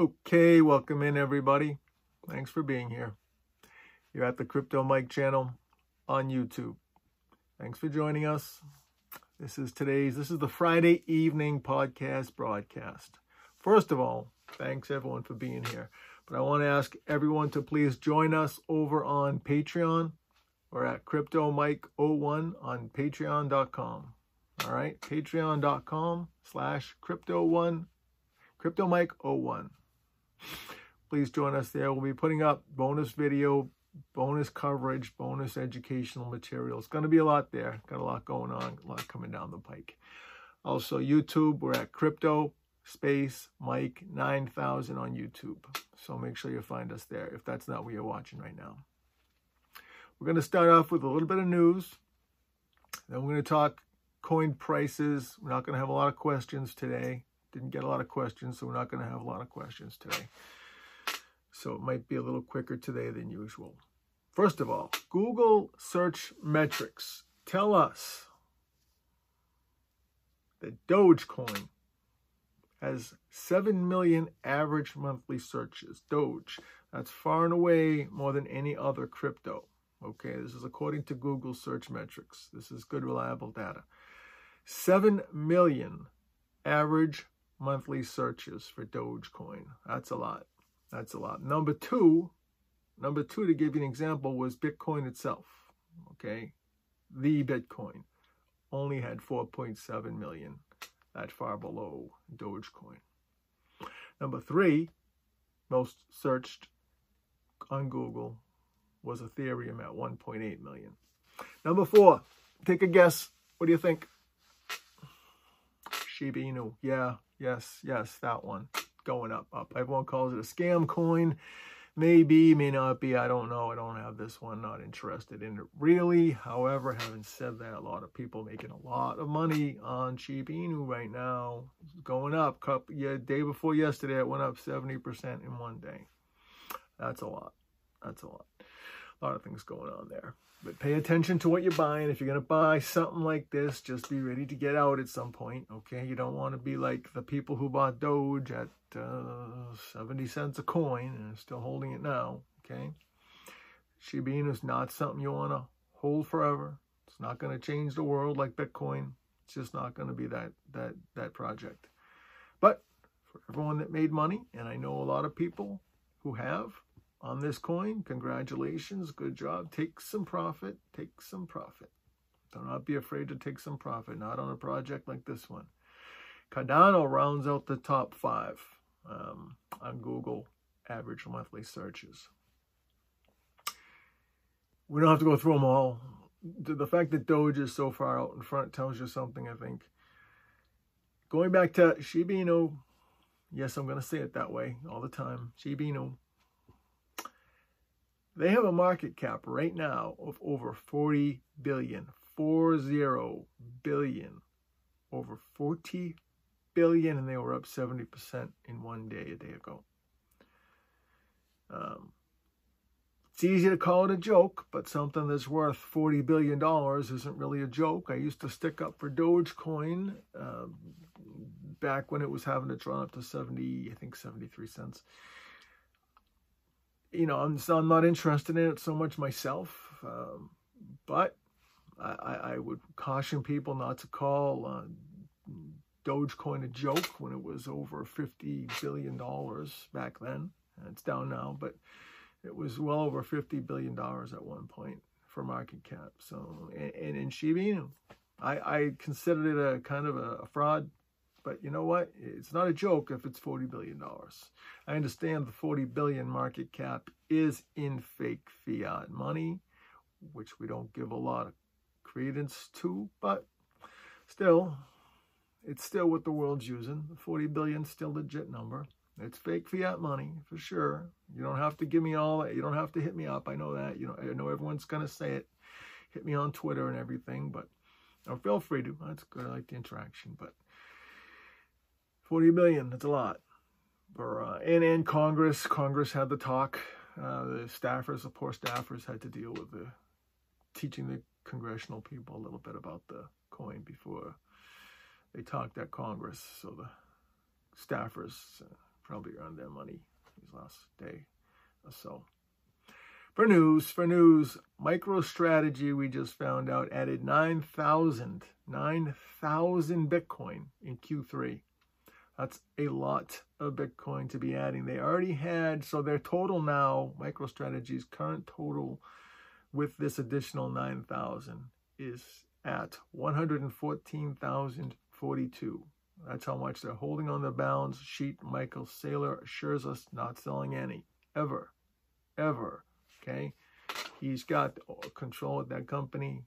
Okay, welcome in everybody. Thanks for being here. You're at the Crypto Mike channel on YouTube. Thanks for joining us. This is today's, this is the Friday evening podcast broadcast. First of all, thanks everyone for being here. But I want to ask everyone to please join us over on Patreon. We're at Crypto Mike 01 on patreon.com. All right, patreon.com slash crypto1, Crypto Mike 01. Please join us there. We'll be putting up bonus video, bonus coverage, bonus educational material. It's going to be a lot there. Got a lot going on, a lot coming down the pike. Also, YouTube, we're at Crypto Space Mike 9000 on YouTube. So make sure you find us there if that's not where you're watching right now. We're going to start off with a little bit of news. Then we're going to talk coin prices. We're not going to have a lot of questions today. Didn't get a lot of questions, so we're not going to have a lot of questions today. So it might be a little quicker today than usual. First of all, Google search metrics tell us that Dogecoin has 7 million average monthly searches. Doge, that's far and away more than any other crypto. Okay, this is according to Google search metrics. This is good, reliable data. 7 million average monthly searches for Dogecoin. That's a lot. That's a lot. Number two, number two, to give you an example, was Bitcoin itself. Okay. The Bitcoin only had 4.7 million, that far below Dogecoin. Number three, most searched on Google was Ethereum at 1.8 million. Number four, take a guess. What do you think? Shiba Inu. Yeah, yes, yes, that one. Going up, up. Everyone calls it a scam coin. Maybe, may not be. I don't know. I don't have this one. Not interested in it really. However, having said that, a lot of people making a lot of money on Shiba Inu right now. Going up. Couple, yeah, day before yesterday, it went up 70% in one day. That's a lot. That's a lot. A lot of things going on there. But pay attention to what you're buying. If you're going to buy something like this, just be ready to get out at some point, okay? You don't want to be like the people who bought Doge at uh, 70 cents a coin and are still holding it now, okay? Shiba Inu is not something you want to hold forever. It's not going to change the world like Bitcoin. It's just not going to be that that that project. But for everyone that made money, and I know a lot of people who have, on this coin. Congratulations. Good job. Take some profit. Take some profit. Do not be afraid to take some profit, not on a project like this one. Cardano rounds out the top five um, on Google average monthly searches. We don't have to go through them all. The fact that Doge is so far out in front tells you something, I think. Going back to Shiba Inu, yes, I'm going to say it that way all the time. Shiba Inu, they have a market cap right now of over 40 billion, 40 billion, over 40 billion, and they were up 70% in one day a day ago. Um, it's easy to call it a joke, but something that's worth $40 billion isn't really a joke. I used to stick up for Dogecoin uh, back when it was having to draw up to 70, I think 73 cents you know, I'm, I'm not interested in it so much myself, um, but I, I, would caution people not to call uh, Dogecoin a joke when it was over $50 billion back then. It's down now, but it was well over $50 billion at one point for market cap. So, and, in Shiba Inu, I, I considered it a kind of a, a fraud but you know what? It's not a joke if it's $40 billion. I understand the 40 billion market cap is in fake fiat money, which we don't give a lot of credence to, but still, it's still what the world's using. The 40 billion still legit number. It's fake fiat money for sure. You don't have to give me all that. You don't have to hit me up. I know that. You know, I know everyone's gonna say it. Hit me on Twitter and everything, but or feel free to. That's good. I like the interaction, but 40 billion, that's a lot. For, uh, and in Congress, Congress had the talk. Uh, the staffers, the poor staffers, had to deal with the teaching the congressional people a little bit about the coin before they talked at Congress. So the staffers, uh, probably earned their money these last day or so. For news, for news, MicroStrategy, we just found out, added 9,000, 9,000 Bitcoin in Q3. That's a lot of Bitcoin to be adding. They already had, so their total now, MicroStrategy's current total with this additional 9,000 is at 114,042. That's how much they're holding on the balance sheet. Michael Saylor assures us not selling any, ever, ever. Okay, he's got control of that company.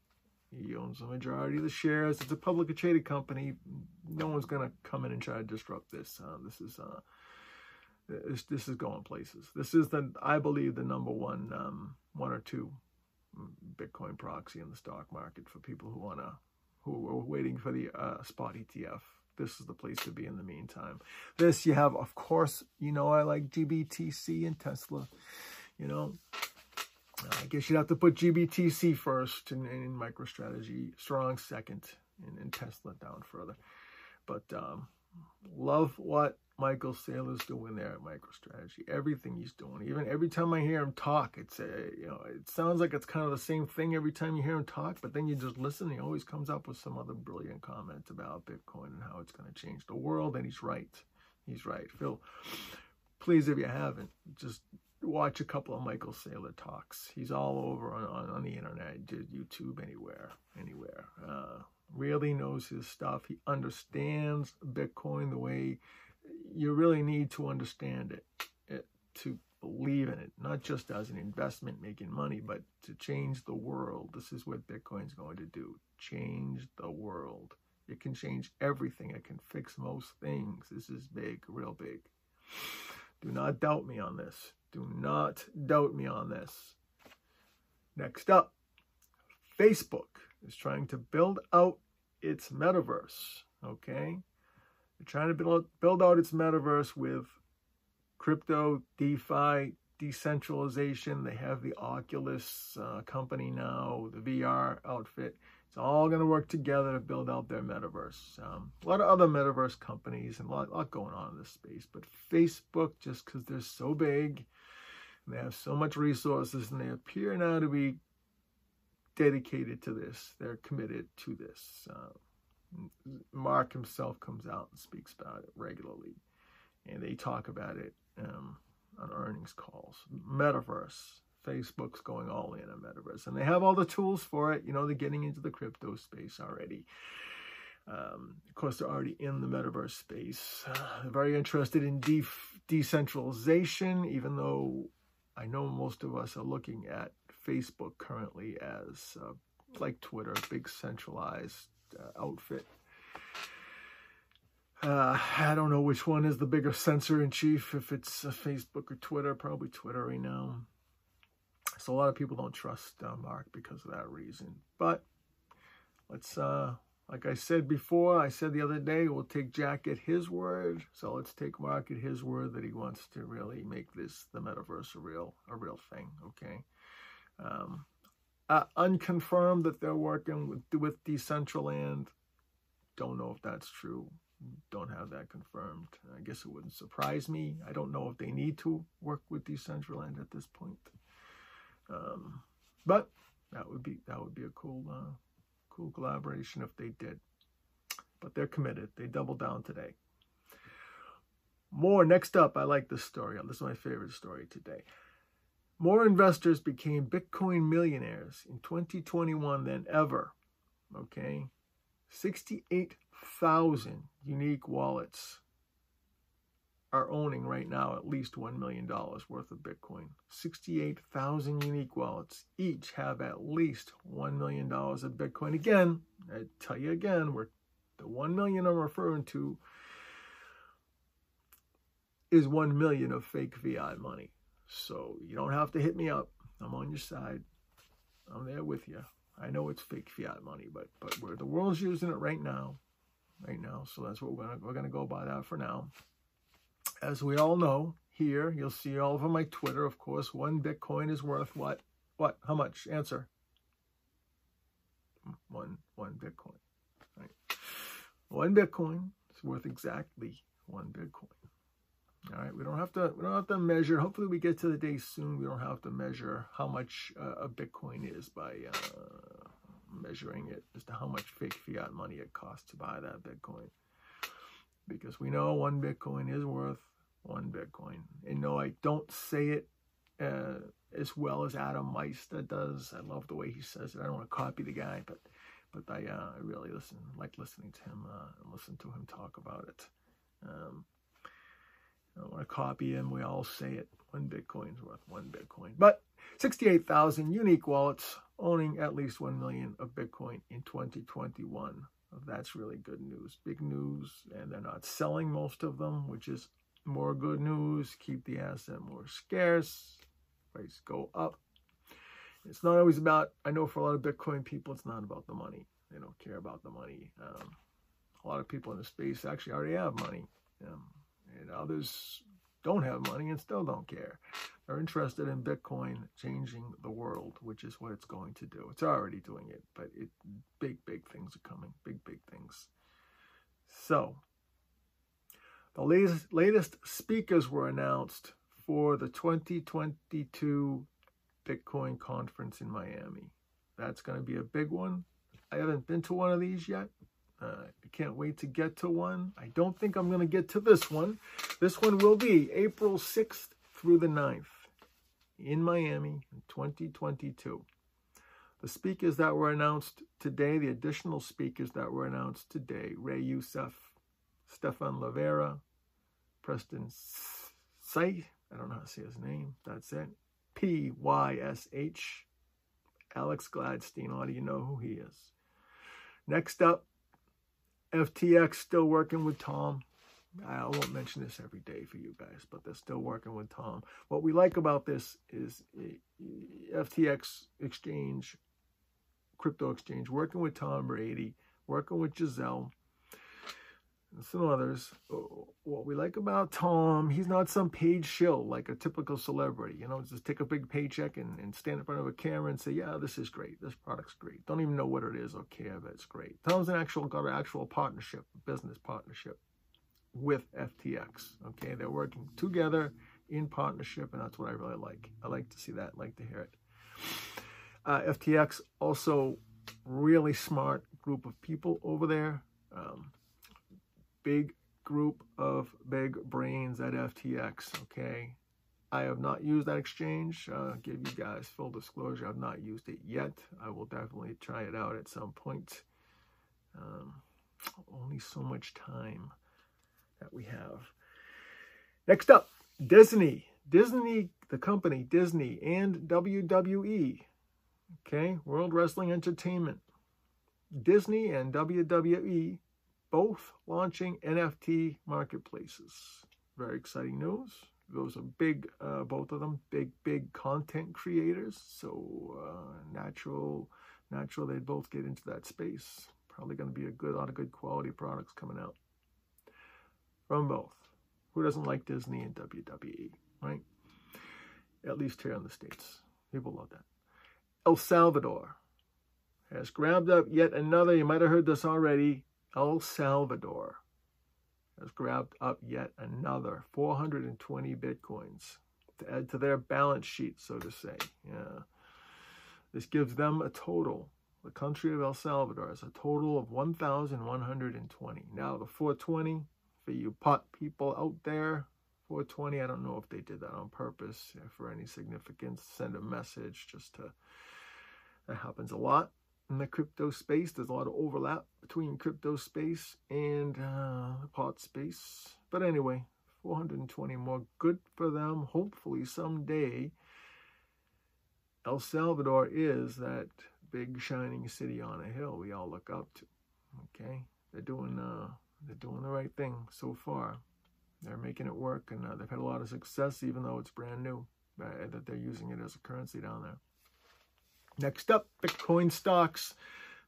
He owns the majority of the shares. It's a publicly traded company. No one's gonna come in and try to disrupt this. Uh, this is uh, this this is going places. This is the I believe the number one um, one or two Bitcoin proxy in the stock market for people who wanna who are waiting for the uh, spot ETF. This is the place to be in the meantime. This you have, of course, you know I like GBTC and Tesla. You know, I guess you'd have to put GBTC first and, and MicroStrategy strong second and, and Tesla down further. But um, love what Michael Saylor's doing there at MicroStrategy. Everything he's doing. Even every time I hear him talk, it's a, you know, it sounds like it's kind of the same thing every time you hear him talk, but then you just listen, he always comes up with some other brilliant comment about Bitcoin and how it's going to change the world, and he's right. He's right. Phil, please, if you haven't, just watch a couple of Michael Saylor talks. He's all over on, on, on the internet, YouTube, anywhere, anywhere. Uh, really knows his stuff. He understands Bitcoin the way you really need to understand it, it to believe in it, not just as an investment making money, but to change the world. This is what Bitcoin's going to do. Change the world. It can change everything. It can fix most things. This is big, real big. Do not doubt me on this. Do not doubt me on this. Next up, Facebook is trying to build out its metaverse. Okay? They're trying to build, build out its metaverse with crypto, DeFi, decentralization. They have the Oculus uh, company now, the VR outfit. It's all going to work together to build out their metaverse. Um, a lot of other metaverse companies and a lot, a lot going on in this space. But Facebook, just because they're so big, they have so much resources, and they appear now to be dedicated to this. They're committed to this. Uh, Mark himself comes out and speaks about it regularly, and they talk about it um, on earnings calls. Metaverse. Facebook's going all in on metaverse, and they have all the tools for it. You know, they're getting into the crypto space already. Um, of course, they're already in the metaverse space. Uh, they're very interested in de- decentralization, even though I know most of us are looking at Facebook currently as uh, like Twitter, a big centralized uh, outfit. Uh, I don't know which one is the bigger censor in chief, if it's uh, Facebook or Twitter, probably Twitter right now. So a lot of people don't trust uh, Mark because of that reason. But let's uh, like I said before, I said the other day, we'll take Jack at his word. So let's take Mark at his word that he wants to really make this the metaverse a real a real thing. Okay. Um, uh, unconfirmed that they're working with with Decentraland. Don't know if that's true. Don't have that confirmed. I guess it wouldn't surprise me. I don't know if they need to work with Decentraland at this point. Um, but that would be that would be a cool uh, cool collaboration if they did. But they're committed. They double down today. More next up, I like this story. This is my favorite story today. More investors became Bitcoin millionaires in 2021 than ever. Okay. 68,000 unique wallets are owning right now at least $1 million worth of Bitcoin. 68,000 unique wallets each have at least $1 million of Bitcoin. Again, I tell you again, we're, the 1 million I'm referring to is 1 million of fake fiat money. So you don't have to hit me up. I'm on your side. I'm there with you. I know it's fake fiat money, but but where the world's using it right now, right now. So that's what we're gonna we're gonna go by that for now as we all know, here, you'll see all over my Twitter, of course, one Bitcoin is worth what? What? How much? Answer. One, one Bitcoin. Right. One Bitcoin is worth exactly one Bitcoin. All right, we don't have to we don't have to measure. Hopefully, we get to the day soon. We don't have to measure how much uh, a Bitcoin is by uh, measuring it as to how much fake fiat money it costs to buy that Bitcoin, because we know one Bitcoin is worth one Bitcoin. And no, I don't say it uh, as well as Adam Meister does. I love the way he says it. I don't want to copy the guy, but but I, uh, I really listen, like listening to him uh, and listen to him talk about it. Um, I don't want to copy him. We all say it. One Bitcoin's worth one Bitcoin. But 68,000 unique wallets owning at least 1 million of Bitcoin in 2021. That's really good news. Big news. And they're not selling most of them, which is more good news. Keep the asset more scarce. Price go up. It's not always about, I know for a lot of Bitcoin people, it's not about the money. They don't care about the money. Um, a lot of people in the space actually already have money. Um, and others don't have money and still don't care. They're interested in Bitcoin changing the world, which is what it's going to do. It's already doing it, but it big, big things are coming. Big, big things. So, the latest, latest speakers were announced for the 2022 Bitcoin conference in Miami. That's going to be a big one. I haven't been to one of these yet. Uh, I can't wait to get to one. I don't think I'm going to get to this one. This one will be April 6th through the 9th in Miami in 2022. The speakers that were announced today, the additional speakers that were announced today, Ray Youssef, Stephan Livera, Preston Pysh, I don't know how to say his name, that's it, P-Y-S-H, Alex Gladstein, how do you know who he is? Next up, FTX still working with Tom. I won't mention this every day for you guys, but they're still working with Tom. What we like about this is eh, FTX exchange, crypto exchange, working with Tom Brady, working with Gisele, and some others. What we like about Tom, he's not some paid shill like a typical celebrity. You know, just take a big paycheck and, and stand in front of a camera and say, yeah, this is great. This product's great. Don't even know what it is or care it's great. Tom's an actual, got an actual partnership, business partnership with FTX. Okay, they're working together in partnership, and that's what I really like. I like to see that, I like to hear it. Uh, FTX also really smart group of people over there. Um, big group of big brains at FTX. Okay, I have not used that exchange. Uh, give you guys full disclosure, I've not used it yet. I will definitely try it out at some point. Um, only so much time that we have. Next up, Disney. Disney, the company Disney and WWE. Okay, World Wrestling Entertainment. Disney and WWE both launching NFT marketplaces. Very exciting news. Those are big, uh, both of them, big, big content creators. So uh, natural, natural, they'd both get into that space. Probably going to be a good, lot of good quality products coming out from both. Who doesn't like Disney and WWE, right? At least here in the States. People love that. El Salvador has grabbed up yet another, you might have heard this already, El Salvador has grabbed up yet another 420 bitcoins to add to their balance sheet, so to say. Yeah. This gives them a total, the country of El Salvador has a total of 1,120. Now, the 420 for you pot people out there. 420, I don't know if they did that on purpose for any significance. Send a message just to, that happens a lot in the crypto space. There's a lot of overlap between crypto space and uh, pot space. But anyway, 420 more. Good for them. Hopefully someday El Salvador is that big shining city on a hill we all look up to. Okay? They're doing uh, they're doing the right thing so far. They're making it work, and uh, they've had a lot of success, even though it's brand new, uh, that they're using it as a currency down there. Next up, Bitcoin stocks.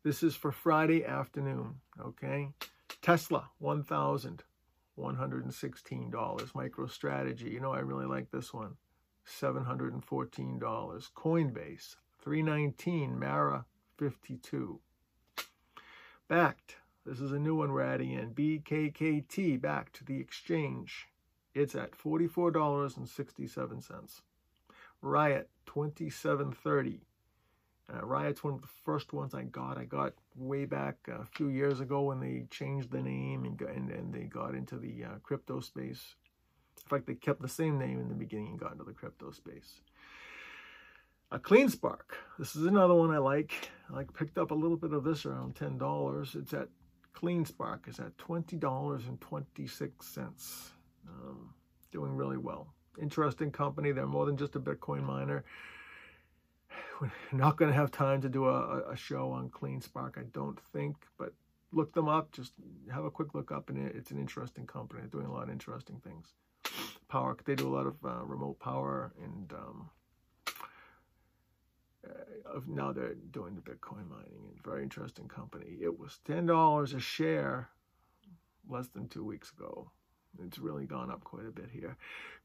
This is for Friday afternoon, okay? Tesla, $1,116. MicroStrategy, you know I really like this one, $714. Coinbase, 319 Mara, 52 Bakkt, this is a new one we're adding in. BKKT back to the exchange. It's at $44.67. Riot 2730. Uh, Riot's one of the first ones I got. I got way back a few years ago when they changed the name and, got, and, and they got into the uh, crypto space. In fact, they kept the same name in the beginning and got into the crypto space. A Clean Spark. This is another one I like. I like picked up a little bit of this around ten dollars. It's at Clean Spark. It's at twenty dollars and twenty six cents. Um, doing really well. Interesting company. They're more than just a Bitcoin miner. We're not going to have time to do a, a show on Clean Spark, I don't think, but look them up. Just have a quick look up, and it's an interesting company. They're doing a lot of interesting things. Power. They do a lot of uh, remote power and. Um, uh, now they're doing the Bitcoin mining and very interesting company. It was ten dollars a share less than two weeks ago. It's really gone up quite a bit here.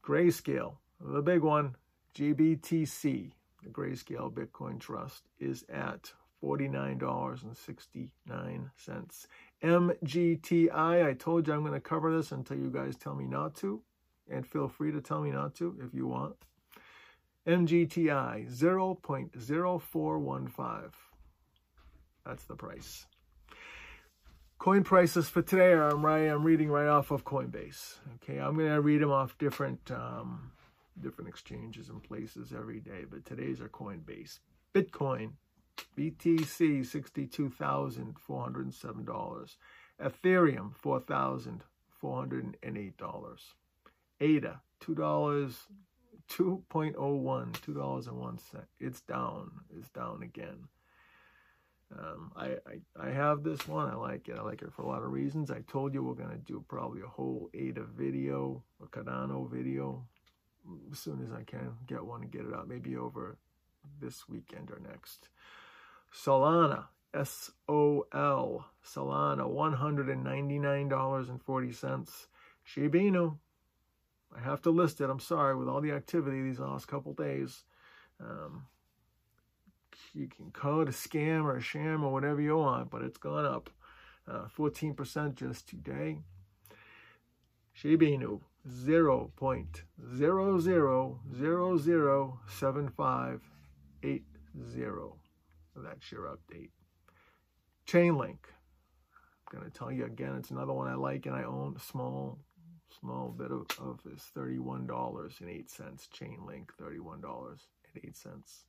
Grayscale, the big one, GBTC, the Grayscale Bitcoin Trust, is at $49.69. MGTI, I told you I'm going to cover this until you guys tell me not to. And feel free to tell me not to if you want. MGTI 0.0415. That's the price. Coin prices for today are I'm right. I'm reading right off of Coinbase. Okay, I'm gonna read them off different um, different exchanges and places every day, but today's are Coinbase. Bitcoin, BTC sixty two thousand four hundred and seven dollars. Ethereum four thousand four hundred and eight dollars. ADA two dollars 2.01, $2.01. It's down. It's down again. Um, I, I, I have this one. I like it. I like it for a lot of reasons. I told you we're going to do probably a whole ADA video, a Cardano video, as soon as I can get one and get it out. Maybe over this weekend or next. Solana, S-O-L, Solana, $199.40. Shiba Inu, I have to list it. I'm sorry, with all the activity these last couple days. Um, you can call it a scam or a sham or whatever you want, but it's gone up uh, 14% just today. Shiba Inu, 0.00007580. That's your update. Chainlink. I'm going to tell you again, it's another one I like and I own. A small, small bit of, of is $31.08. Chainlink, $31.08.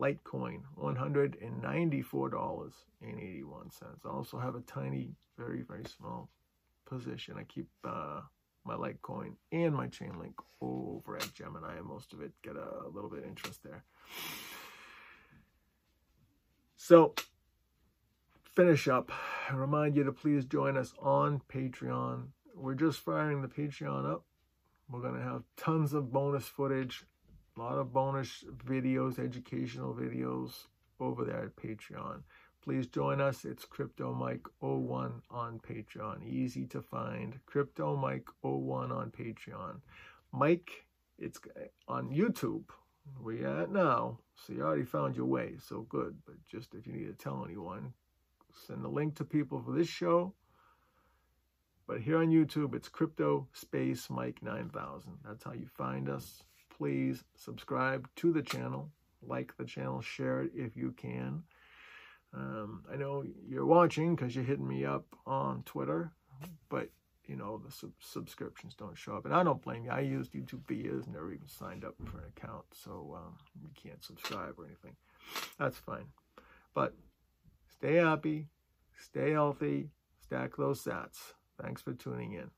Litecoin, $194.81. I also have a tiny, very, very small position. I keep uh, my Litecoin and my Chainlink over at Gemini, and most of it get a little bit of interest there. So, finish up. I remind you to please join us on Patreon. We're just firing the Patreon up. We're going to have tons of bonus footage a lot of bonus videos, educational videos over there at Patreon. Please join us. It's Crypto Mike 01 on Patreon. Easy to find. Crypto Mike 01 on Patreon. Mike, it's on YouTube. Where you at now? So you already found your way. So good. But just if you need to tell anyone, send the link to people for this show. But here on YouTube, it's Crypto Space Mike 9000. That's how you find us please subscribe to the channel, like the channel, share it if you can. Um, I know you're watching because you're hitting me up on Twitter, but you know the sub subscriptions don't show up, and I don't blame you. I used YouTube years, never even signed up for an account, so um, you can't subscribe or anything. That's fine, but stay happy, stay healthy, stack those sats. Thanks for tuning in.